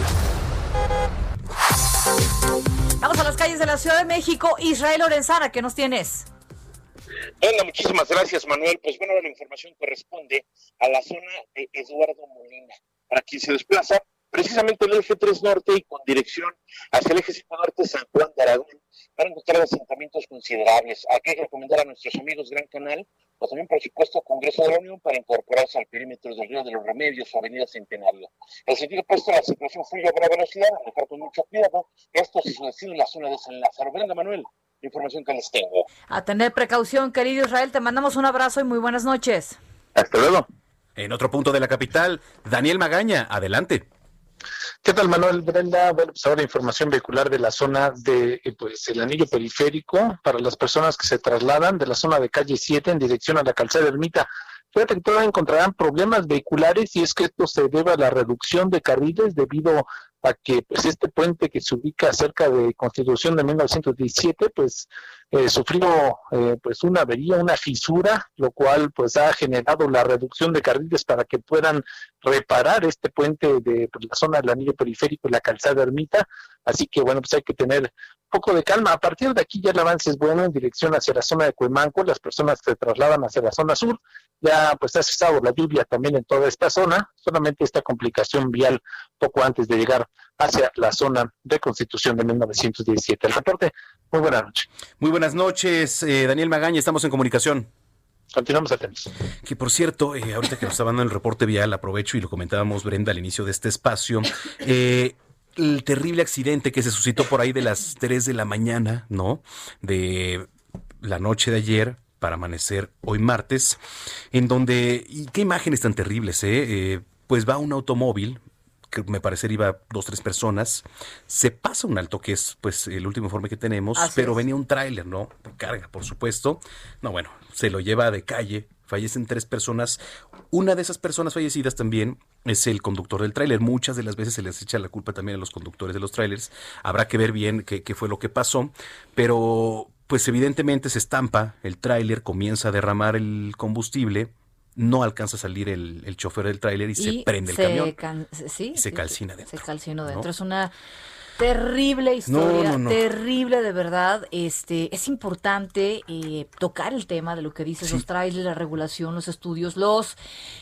Vamos a las calles de la Ciudad de México. Israel Lorenzana, ¿qué nos tienes? Venga, muchísimas gracias, Manuel. Pues bueno, la información corresponde a la zona de Eduardo Molina. Para quien se desplaza, precisamente el eje 3 norte y con dirección hacia el eje 5 norte San Juan de Aragón, para encontrar asentamientos considerables. Aquí hay que recomendar a nuestros amigos Gran Canal, o también, por supuesto, Congreso de la Unión, para incorporarse al perímetro del Río de los Remedios o Avenida Centenario. El sentido opuesto a la circulación fluye a buena velocidad, manejar con mucho cuidado. Esto si su destino en la zona de San Lázaro. Brenda Manuel, información que les tengo. A tener precaución, querido Israel. Te mandamos un abrazo y muy buenas noches. Hasta luego. En otro punto de la capital, Daniel Magaña, adelante. ¿Qué tal, Manuel Brenda? Bueno, pues ahora información vehicular de la zona de, eh, pues, el anillo periférico para las personas que se trasladan de la zona de calle 7 en dirección a la calzada Ermita. Fíjate que todavía encontrarán problemas vehiculares y es que esto se debe a la reducción de carriles debido a que pues este puente que se ubica cerca de Constitución de 1917 pues eh, sufrió eh, pues una avería, una fisura, lo cual pues ha generado la reducción de carriles para que puedan reparar este puente de pues, la zona del anillo periférico y la calzada Ermita. Así que bueno, pues hay que tener un poco de calma. A partir de aquí ya el avance es bueno en dirección hacia la zona de Cuemanco, las personas se trasladan hacia la zona sur, ya pues ha cesado la lluvia también en toda esta zona, solamente esta complicación vial poco antes de llegar hacia la zona de Constitución de 1917. El reporte, muy buena noche. Muy buenas noches, eh, Daniel Magaña, estamos en comunicación. Continuamos atentos. Que por cierto, eh, ahorita que nos estaban dando el reporte vial, aprovecho y lo comentábamos Brenda al inicio de este espacio. eh, el terrible accidente que se suscitó por ahí de las 3 de la mañana, ¿no? De la noche de ayer para amanecer hoy martes, en donde, y qué imágenes tan terribles, ¿eh? Eh, pues va un automóvil, que me parece iba dos, tres personas, se pasa un alto, que es pues el último informe que tenemos, Así pero es. venía un tráiler, ¿no? Carga, por supuesto. No, bueno, se lo lleva de calle, fallecen tres personas. Una de esas personas fallecidas también es el conductor del tráiler. Muchas de las veces se les echa la culpa también a los conductores de los tráilers. Habrá que ver bien qué, qué fue lo que pasó, pero pues evidentemente se estampa el tráiler, comienza a derramar el combustible, no alcanza a salir el, el chofer del tráiler y, se prende el se camión. can- sí, se calcina dentro, Se calcina ¿no? dentro. Es una Terrible historia, terrible de verdad. Este es importante eh, tocar el tema de lo que dices, los trailers, la regulación, los estudios, los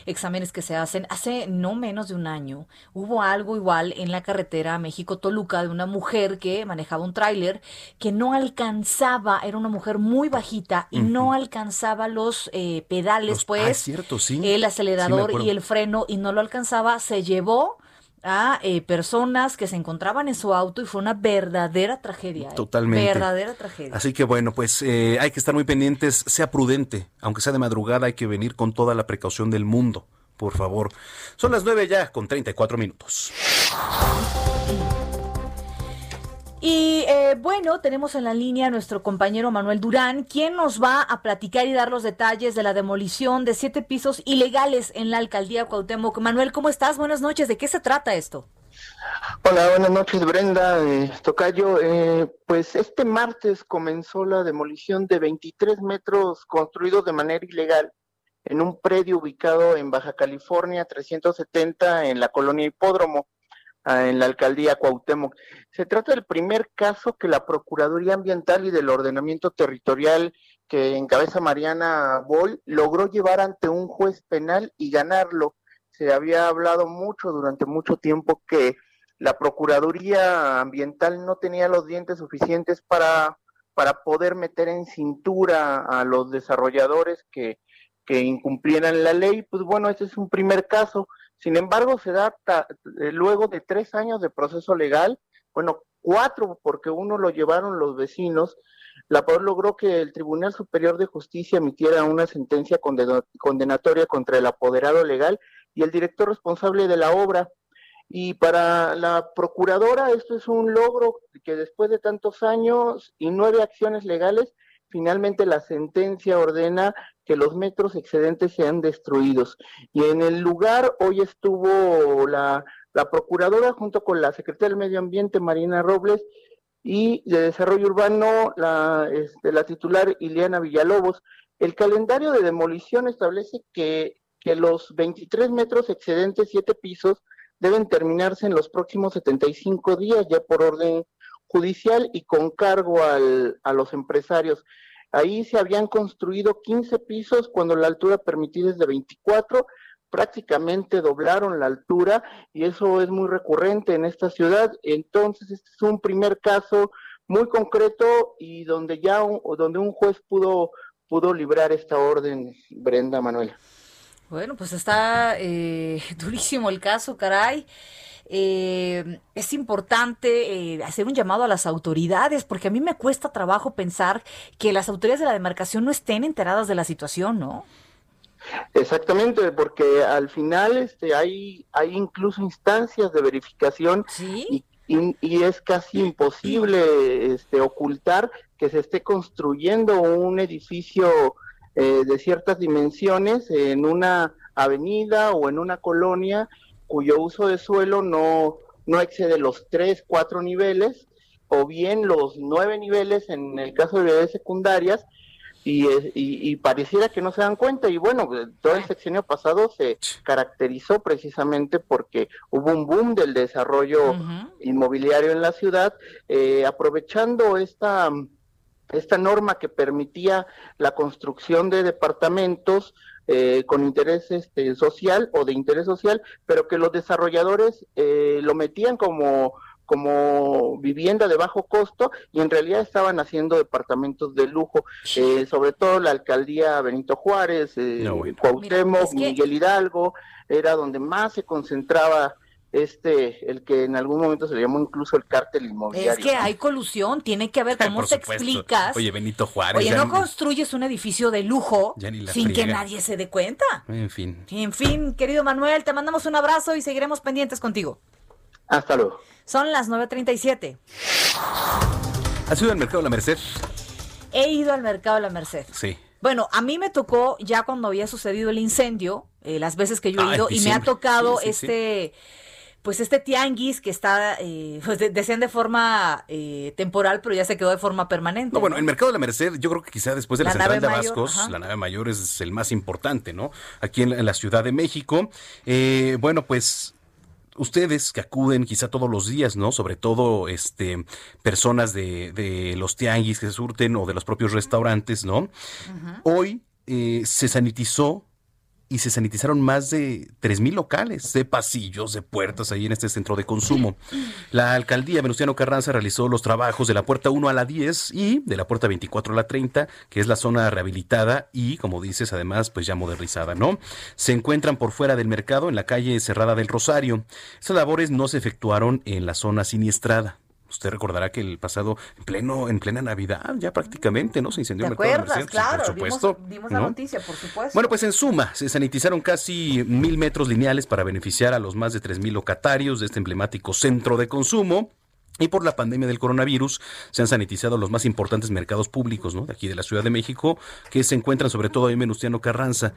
exámenes que se hacen. Hace no menos de un año hubo algo igual en la carretera México-Toluca de una mujer que manejaba un tráiler que no alcanzaba, era una mujer muy bajita y no alcanzaba los eh, pedales, ah, pues, el acelerador y el freno y no lo alcanzaba, se llevó a eh, personas que se encontraban en su auto y fue una verdadera tragedia. ¿eh? Totalmente. Verdadera tragedia. Así que bueno, pues eh, hay que estar muy pendientes, sea prudente, aunque sea de madrugada, hay que venir con toda la precaución del mundo, por favor. Son las nueve ya con 34 minutos. Y eh, bueno, tenemos en la línea a nuestro compañero Manuel Durán, quien nos va a platicar y dar los detalles de la demolición de siete pisos ilegales en la alcaldía Cuauhtémoc. Manuel, ¿cómo estás? Buenas noches. ¿De qué se trata esto? Hola, buenas noches, Brenda. Eh, Tocayo, eh, pues este martes comenzó la demolición de 23 metros construidos de manera ilegal en un predio ubicado en Baja California 370 en la colonia Hipódromo. En la alcaldía Cuauhtémoc. Se trata del primer caso que la Procuraduría Ambiental y del Ordenamiento Territorial que encabeza Mariana Boll logró llevar ante un juez penal y ganarlo. Se había hablado mucho durante mucho tiempo que la Procuraduría Ambiental no tenía los dientes suficientes para, para poder meter en cintura a los desarrolladores que, que incumplieran la ley. Pues bueno, ese es un primer caso. Sin embargo, se da eh, luego de tres años de proceso legal, bueno, cuatro, porque uno lo llevaron los vecinos, la POR logró que el Tribunal Superior de Justicia emitiera una sentencia condenatoria contra el apoderado legal y el director responsable de la obra. Y para la procuradora esto es un logro que después de tantos años y nueve acciones legales, finalmente la sentencia ordena que los metros excedentes sean destruidos. Y en el lugar hoy estuvo la, procuradora junto con la secretaria del Medio Ambiente, Marina Robles, y de Desarrollo Urbano, la, este, la titular Ileana Villalobos. El calendario de demolición establece que, que los 23 metros excedentes, siete pisos, deben terminarse en los próximos 75 días, ya por orden judicial y con cargo al, a los empresarios. Ahí se habían construido 15 pisos cuando la altura permitida es de 24, prácticamente doblaron la altura y eso es muy recurrente en esta ciudad. Entonces, este es un primer caso muy concreto y donde ya un, donde un juez pudo pudo librar esta orden, Brenda Manuel. Bueno, pues está eh, durísimo el caso, caray eh, es importante eh, hacer un llamado a las autoridades, porque a mí me cuesta trabajo pensar que las autoridades de la demarcación no estén enteradas de la situación, ¿no? Exactamente, porque al final este, hay, hay incluso instancias de verificación y, y, es casi imposible este, ocultar que se esté construyendo un edificio eh, de ciertas dimensiones en una avenida o en una colonia cuyo uso de suelo no, no excede los tres, cuatro niveles, o bien los nueve niveles en el caso de unidades secundarias, y, y, pareciera que no se dan cuenta. Y bueno, todo el sexenio pasado se caracterizó precisamente porque hubo un boom del desarrollo inmobiliario en la ciudad, eh, aprovechando esta, esta norma que permitía la construcción de departamentos eh, con interés este, social o de interés social, pero que los desarrolladores eh, lo metían como como vivienda de bajo costo y en realidad estaban haciendo departamentos de lujo, eh, sobre todo la alcaldía Benito Juárez, eh, Cuauhtémoc, Miguel Hidalgo, era donde más se concentraba este, el que en algún momento se le llamó incluso el cártel inmobiliario. Es que hay colusión, tiene que haber, ¿cómo te explicas? Oye, Benito Juárez. Oye, no construyes un edificio de lujo sin que nadie se dé cuenta. En fin. En fin, querido Manuel, te mandamos un abrazo y seguiremos pendientes contigo. Hasta luego. Son las 9.37. ¿Has ido al mercado de la Merced? He ido al mercado de la Merced. Sí. Bueno, a mí me tocó ya cuando había sucedido el incendio, eh, las veces que yo he ah, ido, y me ha tocado este pues este tianguis que está, eh, pues decían de forma eh, temporal, pero ya se quedó de forma permanente. No, bueno, el mercado de la Merced, yo creo que quizá después de la, central de Abascos, la nave mayor es el más importante, ¿no? Aquí en, la Ciudad de México. Eh, bueno, pues ustedes que acuden quizá todos los días, ¿no? Sobre todo este personas de, de los tianguis que se surten o de los propios restaurantes, ¿no? Hoy eh, se sanitizó y se sanitizaron más de 3.000 locales de pasillos, de puertas ahí en este centro de consumo. La alcaldía Venustiano Carranza realizó los trabajos de la puerta 1 a la 10 y de la puerta 24 a la 30, que es la zona rehabilitada y, como dices, además, pues ya modernizada, ¿no? Se encuentran por fuera del mercado en la calle Cerrada del Rosario. Esas labores no se efectuaron en la zona siniestrada. Usted recordará que el pasado, en pleno, en plena Navidad, ya prácticamente, ¿no? Se incendió ¿Te el mercado acuerdas? Claro, por supuesto. vimos la ¿no? noticia, por supuesto. Bueno, pues en suma, se sanitizaron casi mil metros lineales para beneficiar a los más de tres mil locatarios de este emblemático centro de consumo. Y por la pandemia del coronavirus se han sanitizado los más importantes mercados públicos, ¿no? De aquí de la Ciudad de México, que se encuentran sobre todo en Venustiano Carranza.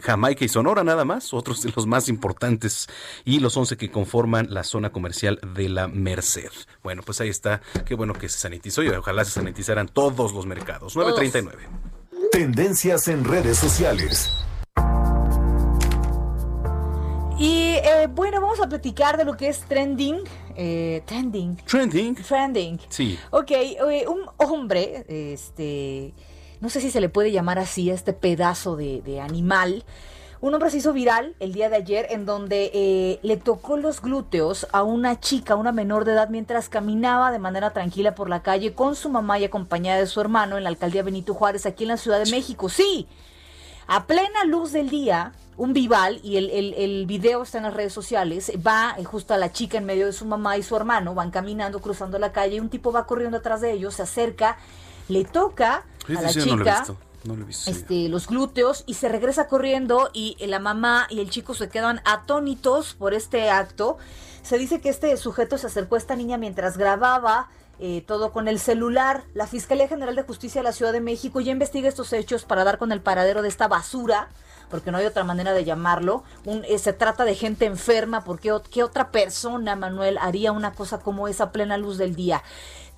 Jamaica y Sonora nada más, otros de los más importantes y los 11 que conforman la zona comercial de la Merced. Bueno, pues ahí está, qué bueno que se sanitizó y ojalá se sanitizaran todos los mercados. 939. Tendencias en redes sociales. Y eh, bueno, vamos a platicar de lo que es trending. eh, trending. Trending. Trending. Sí. Ok, eh, un hombre, este, no sé si se le puede llamar así a este pedazo de, animal. Un hombre se hizo viral el día de ayer en donde eh, le tocó los glúteos a una chica, una menor de edad, mientras caminaba de manera tranquila por la calle con su mamá y acompañada de su hermano en la alcaldía Benito Juárez, aquí en la Ciudad de México. Sí, a plena luz del día, un vival, y el, el, el video está en las redes sociales, va eh, justo a la chica en medio de su mamá y su hermano, van caminando, cruzando la calle, y un tipo va corriendo atrás de ellos, se acerca, le toca a la sí chica. No lo he visto. este, los glúteos y se regresa corriendo y la mamá y el chico se quedan atónitos por este acto. Se dice que este sujeto se acercó a esta niña mientras grababa eh, todo con el celular. La Fiscalía General de Justicia de la Ciudad de México ya investiga estos hechos para dar con el paradero de esta basura, porque no hay otra manera de llamarlo. Un- eh, se trata de gente enferma, porque ¿qué otra persona, Manuel, haría una cosa como esa a plena luz del día?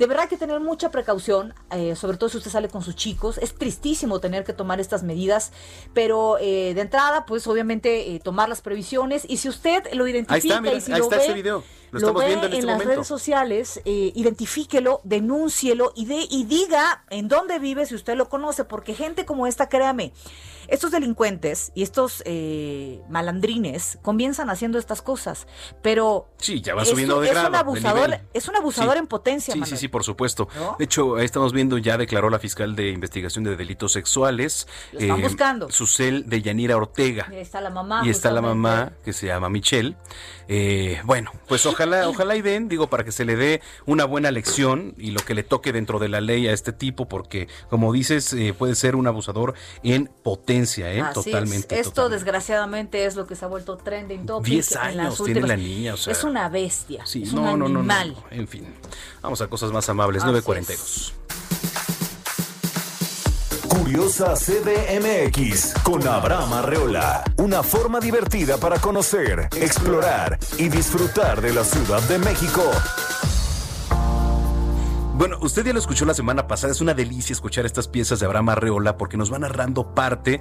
De verdad hay que tener mucha precaución, eh, sobre todo si usted sale con sus chicos. Es tristísimo tener que tomar estas medidas, pero eh, de entrada, pues obviamente eh, tomar las previsiones. Y si usted lo identifica mira, y si ahí lo está ve, ese video. Lo lo ve viendo en este las momento. redes sociales, eh, identifíquelo, denúncielo y, de, y diga en dónde vive si usted lo conoce, porque gente como esta, créame, estos delincuentes y estos eh, malandrines comienzan haciendo estas cosas, pero Sí, ya va subiendo de es grado. un de abusador, es un abusador Sí. en potencia, Sí, sí, Manuel. sí, por supuesto. ¿No? De hecho, ahí estamos viendo, ya declaró la fiscal de investigación de delitos sexuales. eh, Lo están buscando. Susel de Yanira Ortega. Ahí está la mamá. y está la mamá que se llama Michelle. Eh, bueno, pues ojalá, ojalá y den, digo, para que se le dé una buena lección y lo que le toque dentro de la ley a este tipo, porque como dices, eh, puede ser un abusador en potencia, ¿eh? Así es. totalmente. Esto totalmente. desgraciadamente es lo que se ha vuelto trending topic 10 en las años tiene la niña, o sea. es una bestia, Sí, es no, un no, no, no, animal. no, En fin, vamos a cosas más amables. Así 942. Curiosa CDMX con Abraham Arreola. Una forma divertida para conocer, explorar y disfrutar de la Ciudad de México. Bueno, usted ya lo escuchó la semana pasada, es una delicia escuchar estas piezas de Abraham Arreola porque nos va narrando parte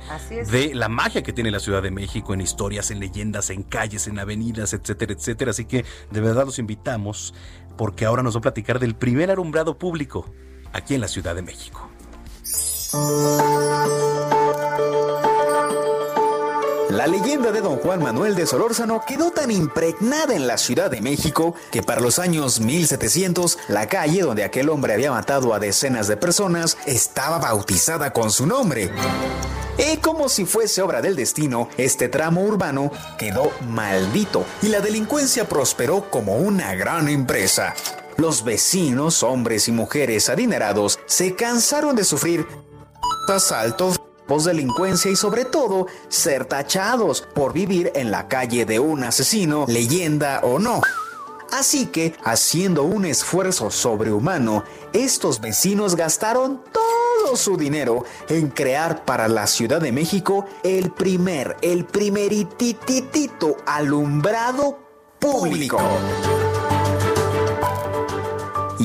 de la magia que tiene la Ciudad de México en historias, en leyendas, en calles, en avenidas, etcétera, etcétera. Así que de verdad los invitamos porque ahora nos va a platicar del primer alumbrado público aquí en la Ciudad de México. La leyenda de don Juan Manuel de Solórzano quedó tan impregnada en la Ciudad de México que para los años 1700 la calle donde aquel hombre había matado a decenas de personas estaba bautizada con su nombre. Y como si fuese obra del destino, este tramo urbano quedó maldito y la delincuencia prosperó como una gran empresa. Los vecinos, hombres y mujeres adinerados, se cansaron de sufrir asaltos, robos, delincuencia y sobre todo ser tachados por vivir en la calle de un asesino, leyenda o no. Así que, haciendo un esfuerzo sobrehumano, estos vecinos gastaron todo su dinero en crear para la Ciudad de México el primer, el primerititito alumbrado público.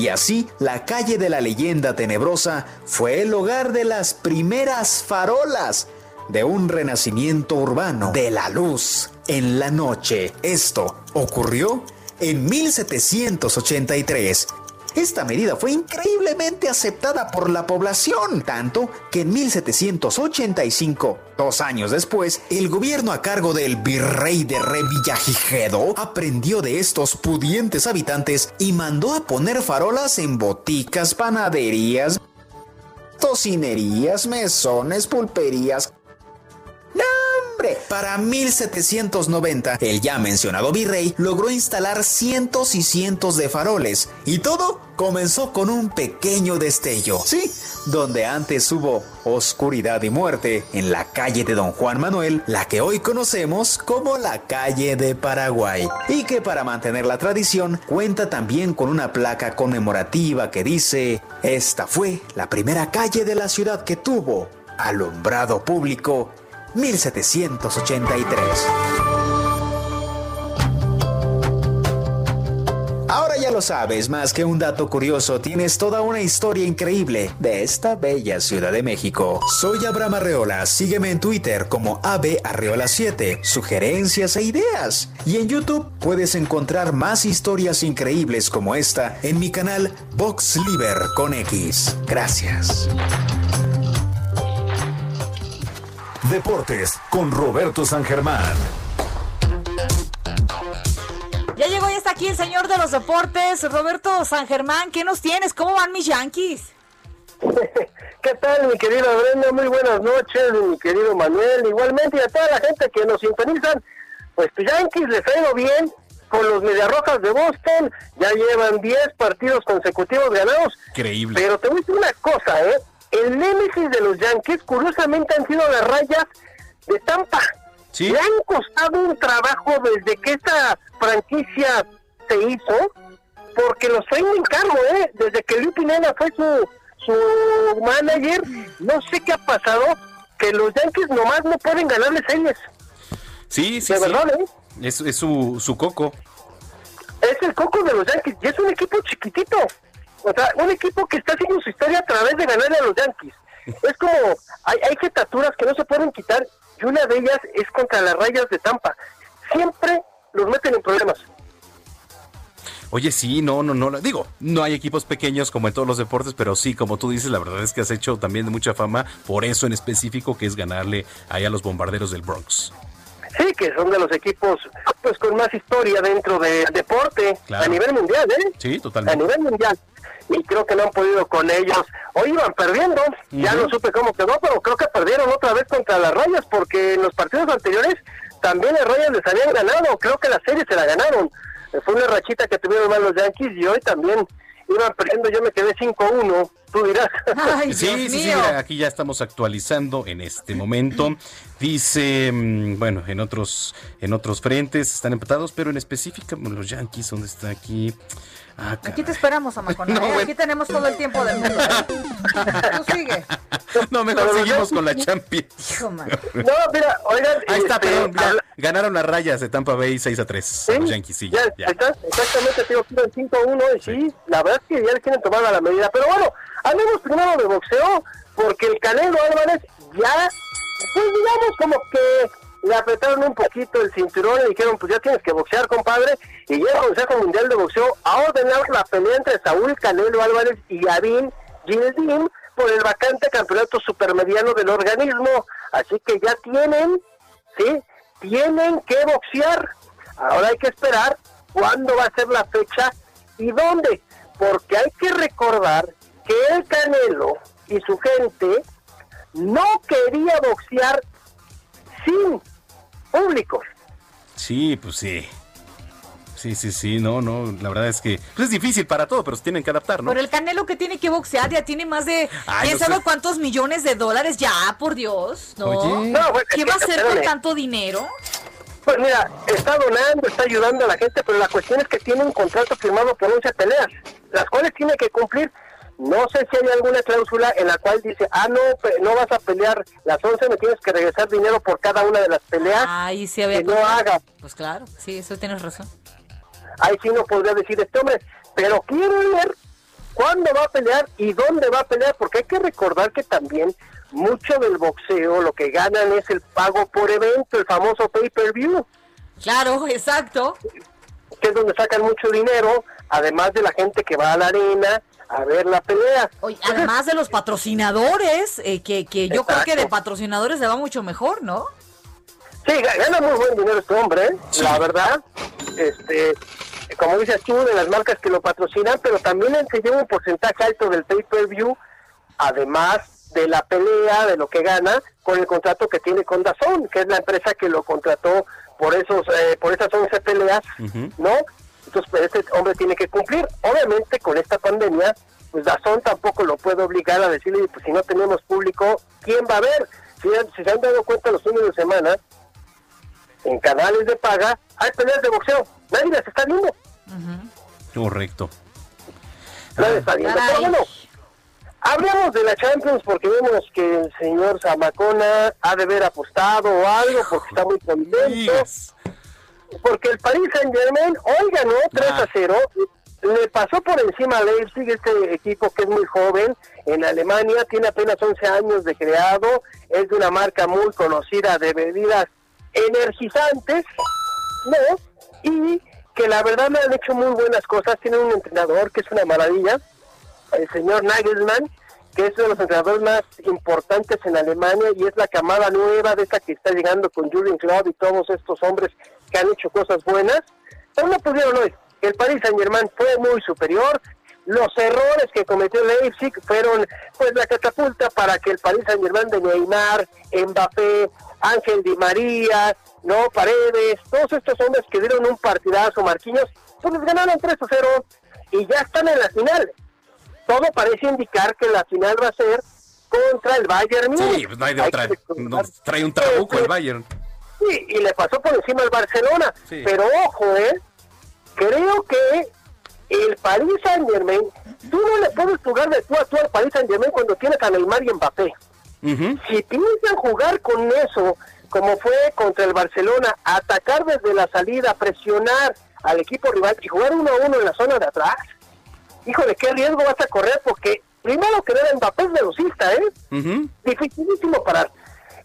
Y así, la calle de la leyenda tenebrosa fue el hogar de las primeras farolas de un renacimiento urbano de la luz en la noche. Esto ocurrió en 1783 esta medida fue increíblemente aceptada por la población, tanto que en 1785, dos años después, el gobierno a cargo del virrey de Revillagigedo aprendió de estos pudientes habitantes y mandó a poner farolas en boticas, panaderías, tocinerías, mesones, pulperías, para 1790, el ya mencionado virrey logró instalar cientos y cientos de faroles, y todo comenzó con un pequeño destello. Sí, donde antes hubo oscuridad y muerte, en la calle de Don Juan Manuel, la que hoy conocemos como la calle de Paraguay, y que para mantener la tradición cuenta también con una placa conmemorativa que dice, esta fue la primera calle de la ciudad que tuvo alumbrado público 1783. Ahora ya lo sabes, más que un dato curioso, tienes toda una historia increíble de esta bella Ciudad de México. Soy Abraham Arreola, sígueme en Twitter como Arreola7, sugerencias e ideas. Y en YouTube puedes encontrar más historias increíbles como esta en mi canal Box Liver con X. Gracias. Deportes con Roberto San Germán. Ya llegó y está aquí el señor de los deportes, Roberto San Germán. ¿Qué nos tienes? ¿Cómo van mis Yankees? ¿Qué tal, mi querida Brenda? Muy buenas noches, mi querido Manuel. Igualmente, y a toda la gente que nos sintonizan, pues tu Yankees les ha ido bien con los Mediarrojas de Boston. Ya llevan 10 partidos consecutivos ganados. Increíble. Pero te voy a decir una cosa, ¿eh? El némesis de los Yankees, curiosamente, han sido las rayas de Tampa. ¿Sí? Le han costado un trabajo desde que esta franquicia se hizo, porque los traen en cargo, ¿eh? Desde que Liu Pineda fue su, su manager, no sé qué ha pasado, que los Yankees nomás no pueden ganarle series. Sí, sí, De sí. verdad, ¿eh? Es, es su, su coco. Es el coco de los Yankees, y es un equipo chiquitito. O sea, un equipo que está haciendo su historia a través de ganarle a los Yankees. Es como, hay, hay jetaturas que no se pueden quitar, y una de ellas es contra las rayas de Tampa. Siempre los meten en problemas. Oye, sí, no, no, no. Digo, no hay equipos pequeños como en todos los deportes, pero sí, como tú dices, la verdad es que has hecho también mucha fama por eso en específico, que es ganarle ahí a los bombarderos del Bronx. Sí, que son de los equipos pues con más historia dentro del deporte Claro. a nivel mundial, ¿eh? Sí, A totalmente. nivel mundial. Y creo que no han podido con ellos. Hoy iban perdiendo, ya no supe cómo quedó, pero creo que perdieron otra vez contra las rayas, porque en los partidos anteriores también las rayas les habían ganado. Creo que la serie se la ganaron. Fue una rachita que tuvieron mal los Yankees y hoy también iban perdiendo. Yo me quedé 5-1, tú dirás. Ay, Sí, Dios sí, sí, mío. aquí ya estamos actualizando en este momento. Dice, mm, bueno, en otros, en otros frentes están empatados, pero en específico bueno, los Yankees, ¿dónde está aquí? Ah, Aquí te esperamos, Amacona. No, ¿eh? bueno. Aquí tenemos todo el tiempo del mundo. ¿eh? Tú sigue. no, mejor seguimos con la Champions. Hijo, man. No, mira, oigan. Ahí está, este, perdón, ya, habla- ganaron las rayas de Tampa Bay 6 a 3 a los Yankees, sí, ya, ya. ahí está, exactamente, te digo que iban 5-1 y sí, la verdad es que ya le quieren tomar a la medida. Pero bueno, hablemos primero de boxeo, porque el Canelo Álvarez ya, pues digamos como que le apretaron un poquito el cinturón y dijeron, pues ya tienes que boxear, compadre. Y ya el Consejo Mundial de Boxeo ha ordenado la pelea entre Saúl Canelo Álvarez y Gavin Gildim por el vacante campeonato supermediano del organismo. Así que ya tienen, ¿sí? Tienen que boxear. Ahora hay que esperar cuándo va a ser la fecha y dónde. Porque hay que recordar que el Canelo y su gente no quería boxear sin público. Sí, pues sí. Sí, sí, sí, no, no, la verdad es que pues es difícil para todo, pero se tienen que adaptar, ¿no? Pero el Canelo que tiene que boxear ya tiene más de Ay, quién no sabe sé. cuántos millones de dólares ya, por Dios, ¿no? Oye. No, bueno, ¿Qué va a hacer con tanto dinero? Pues mira, está donando, está ayudando a la gente, pero la cuestión es que tiene un contrato firmado por 11 peleas, las cuales tiene que cumplir. No sé si hay alguna cláusula en la cual dice, ah, no, no vas a pelear las 11, me tienes que regresar dinero por cada una de las peleas Ay, sí había que no cosas- haga. Pues claro, sí, eso tienes razón. Ahí sí no podría decir este hombre, pero quiero ver cuándo va a pelear y dónde va a pelear, porque hay que recordar que también mucho del boxeo lo que ganan es el pago por evento, el famoso pay-per-view. Claro, exacto. que es donde sacan mucho dinero, además de la gente que va a la arena a ver la pelea. Oye, además de los patrocinadores, eh, que, que yo creo que de patrocinadores le va mucho mejor, ¿no? Sí, gana muy buen dinero este hombre, ¿eh? la verdad. Este, como dices tú, de las marcas que lo patrocinan, pero también se lleva un porcentaje alto del pay-per-view, además de la pelea, de lo que gana, con el contrato que tiene con Dazón, que es la empresa que lo contrató por esos eh, por esas 11 peleas, ¿no? Entonces, pues, este hombre tiene que cumplir. Obviamente, con esta pandemia, pues Dazón tampoco lo puede obligar a decirle, pues si no tenemos público, ¿quién va a ver? Si, si se han dado cuenta los fines de semana, en canales de paga, hay peleas de boxeo. Nadie las está viendo. Correcto. Nadie está viendo. Pero bueno, hablemos de la Champions porque vemos que el señor Zamacona ha de haber apostado o algo porque está muy contento. Porque el Paris Saint Germain hoy ganó 3 a 0. Le pasó por encima a Leipzig, este equipo que es muy joven en Alemania, tiene apenas 11 años de creado, es de una marca muy conocida de bebidas energizantes, ¿no? Y que la verdad me han hecho muy buenas cosas. Tienen un entrenador que es una maravilla, el señor Nagelsmann, que es uno de los entrenadores más importantes en Alemania y es la camada nueva de esta que está llegando con Jürgen Klopp y todos estos hombres que han hecho cosas buenas. Pero no pudieron hoy. El Paris Saint Germain fue muy superior. Los errores que cometió Leipzig fueron pues la catapulta para que el Paris Saint Germain de Neymar, Mbappé, Ángel Di María, no Paredes, todos estos hombres que dieron un partidazo, Marquinhos, pues les ganaron 3 a 0 y ya están en la final. Todo parece indicar que la final va a ser contra el Bayern Múnich. Sí, pues no hay de otra. No, trae un trabuco el Bayern. Sí, y le pasó por encima al Barcelona. Pero ojo, ¿eh? Creo que el Paris Saint Germain, tú no le puedes jugar de tú a tú al Paris Saint Germain cuando tienes a Neymar y Mbappé. Si piensan jugar con eso, como fue contra el Barcelona, atacar desde la salida, presionar al equipo rival y jugar uno a uno en la zona de atrás, híjole, qué riesgo vas a correr porque primero que nada Mbappé es velocista, ¿eh? Dificilísimo parar.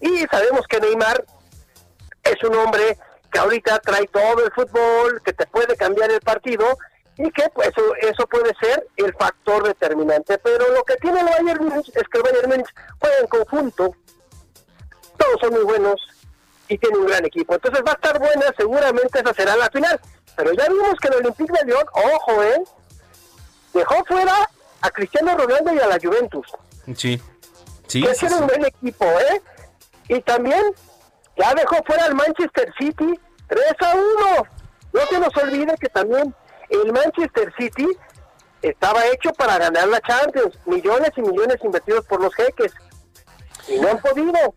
Y sabemos que Neymar es un hombre que ahorita trae todo el fútbol, que te puede cambiar el partido y que pues, eso, eso puede ser el factor determinante. Pero lo que tiene el Bayern Múnich es que el Bayern Múnich juega en conjunto, todos son muy buenos y tiene un gran equipo. Entonces va a estar buena, seguramente esa será la final. Pero ya vimos que el Olympique de Lyon, ojo, ¿eh? Dejó fuera a Cristiano Ronaldo y a la Juventus. Sí. Sí, que sí, tiene un buen equipo, ¿eh? Y también ya dejó fuera al Manchester City 3 a 1. No se nos olvide que también el Manchester City estaba hecho para ganar la Champions. Millones y millones invertidos por los jeques. Y no han podido.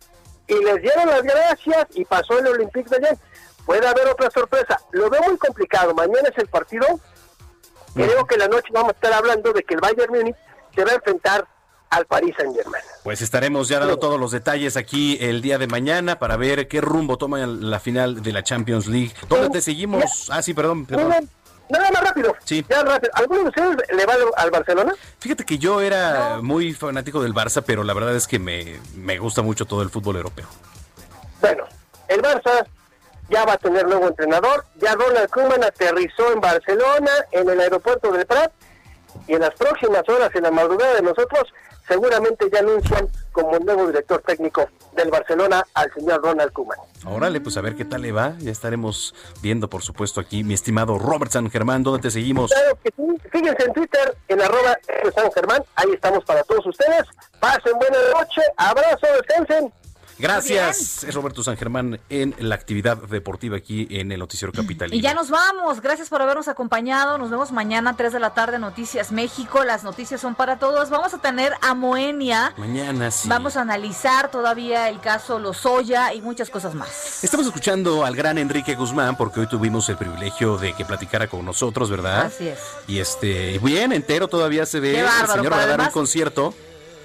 Y les dieron las gracias y pasó el Olympique de Lyon. Puede haber otra sorpresa. Lo veo muy complicado. Mañana es el partido. Creo que la noche vamos a estar hablando de que el Bayern Múnich se va a enfrentar al Paris Saint Germain. Pues estaremos ya dando todos los detalles aquí el día de mañana para ver qué rumbo toma la final de la Champions League. ¿Dónde te seguimos? Ah, sí, perdón. perdón. Nada más rápido. Sí. Ya rápido. ¿Alguno de ustedes le va al- al Barcelona? Fíjate que yo era muy fanático del Barça, pero la verdad es que me, me gusta mucho todo el fútbol europeo. Bueno, el Barça ya va a tener nuevo entrenador. Ya Ronald Koeman aterrizó en Barcelona, en el aeropuerto del Prat, y en las próximas horas, en la madrugada de nosotros, seguramente ya anuncian como nuevo director técnico del Barcelona al señor Ronald Koeman. Órale, pues a ver qué tal le va. Ya estaremos viendo, por supuesto, aquí, mi estimado Robert San Germán, ¿dónde te seguimos? Claro que sí. Fíjense en Twitter, en arroba. San Germán. Ahí estamos para todos ustedes. Pasen buena noche. Abrazo, descansen. Gracias. Es Roberto San Germán en la actividad deportiva aquí en el Noticiero Capitalino. Y ya nos vamos. Gracias por habernos acompañado. Nos vemos mañana, 3 de la tarde, Noticias México. Las noticias son para todos. Vamos a tener a Moenia. Mañana sí. Vamos a analizar todavía el caso Lozoya y muchas cosas más. Estamos escuchando al gran Enrique Guzmán porque hoy tuvimos el privilegio de que platicara con nosotros, ¿verdad? Así es. Y este, bien entero todavía se ve. Qué bárbaro, el señor va a dar un concierto.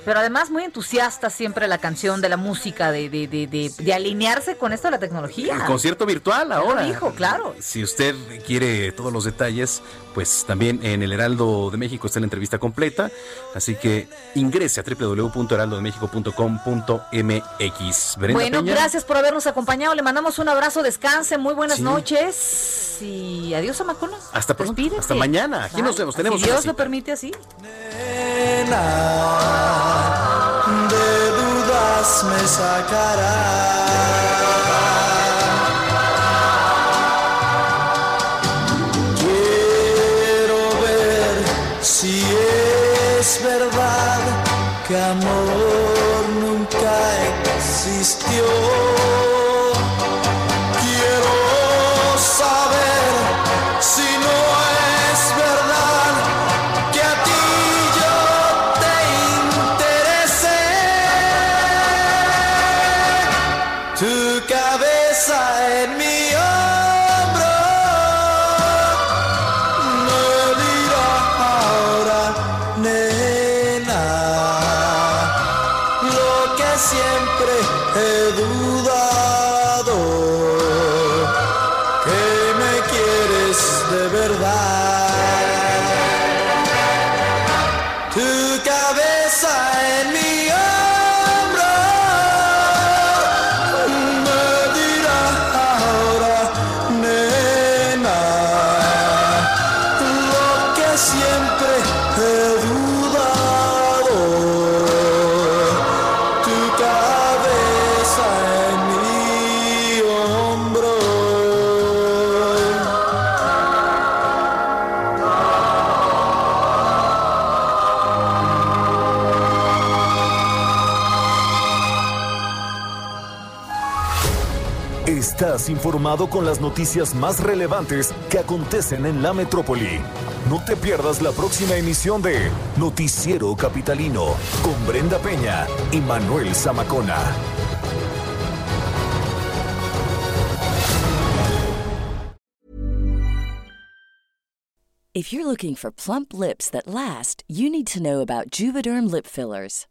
Pero además muy entusiasta siempre la canción, de la música, de, de, de, de, de alinearse con esto de la tecnología. El concierto virtual ahora. Dijo, claro. Si usted quiere todos los detalles, pues también en el Heraldo de México está la entrevista completa. Así que ingrese a www.heraldodemexico.com.mx. Bueno, gracias por habernos acompañado. Le mandamos un abrazo, descanse, muy buenas noches y adiós a Macona. Hasta pronto. Hasta mañana. Aquí nos vemos. Tenemos si Dios lo permite así. de dudas me sacará. Quiero Estás informado con las noticias más relevantes que acontecen en la metrópoli. No te pierdas la próxima emisión de Noticiero Capitalino con Brenda Peña y Manuel Zamacona. If you're looking for plump lips that last, you need to know about Juvederm lip fillers.